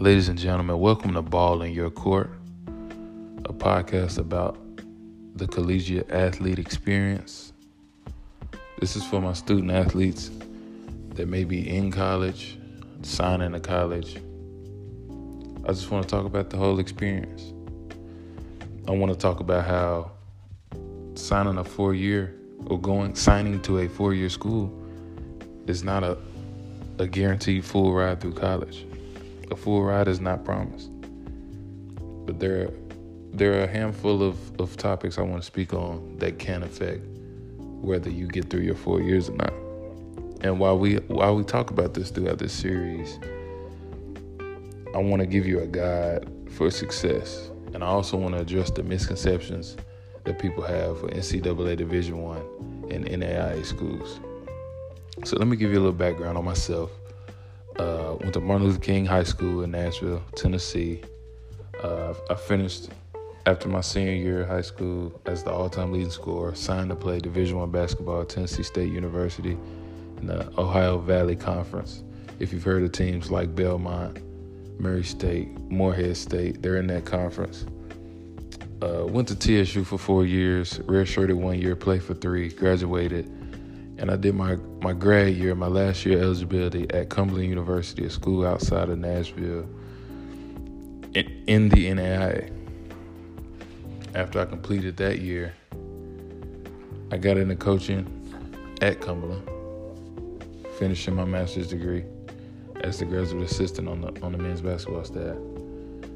Ladies and gentlemen, welcome to Ball in Your Court, a podcast about the collegiate athlete experience. This is for my student athletes that may be in college, signing to college. I just want to talk about the whole experience. I want to talk about how signing a four year or going signing to a four year school is not a, a guaranteed full ride through college. A full ride is not promised. But there there are a handful of, of topics I want to speak on that can affect whether you get through your four years or not. And while we while we talk about this throughout this series, I want to give you a guide for success. And I also want to address the misconceptions that people have for NCAA Division One and NAIA schools. So let me give you a little background on myself. Went to Martin Luther King High School in Nashville, Tennessee. Uh, I finished after my senior year of high school as the all-time leading scorer. Signed to play Division One basketball at Tennessee State University in the Ohio Valley Conference. If you've heard of teams like Belmont, Murray State, Morehead State, they're in that conference. Uh, went to TSU for four years, redshirted one year, played for three, graduated, and I did my, my grad year, my last year eligibility at Cumberland University, a school outside of Nashville, in, in the NAIA. After I completed that year, I got into coaching at Cumberland, finishing my master's degree as the graduate assistant on the on the men's basketball staff.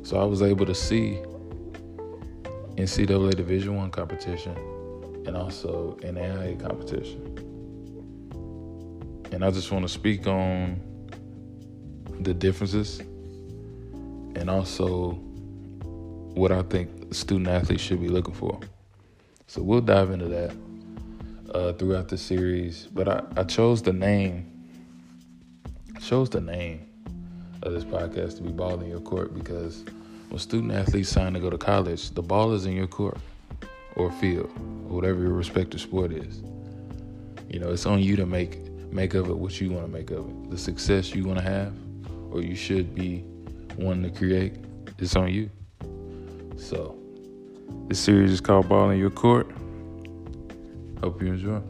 So I was able to see NCAA Division One competition and also NAIA competition. And I just want to speak on the differences and also what I think student athletes should be looking for. So we'll dive into that uh, throughout the series. But I, I chose the name chose the name of this podcast to be Ball in Your Court because when student athletes sign to go to college, the ball is in your court or field, or whatever your respective sport is. You know, it's on you to make make of it what you want to make of it. The success you want to have, or you should be wanting to create, it's on you. So, this series is called Ball in Your Court. Hope you enjoy.